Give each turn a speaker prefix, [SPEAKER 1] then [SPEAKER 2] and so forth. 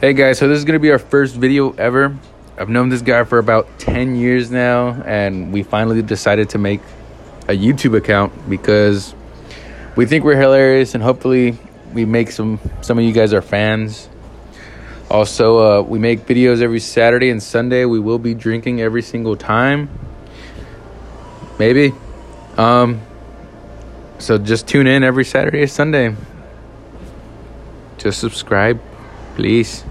[SPEAKER 1] Hey guys, so this is gonna be our first video ever. I've known this guy for about 10 years now, and we finally decided to make a YouTube account because we think we're hilarious and hopefully we make some some of you guys are fans. Also, uh, we make videos every Saturday and Sunday. We will be drinking every single time. Maybe. Um, so just tune in every Saturday and Sunday. Just subscribe, please.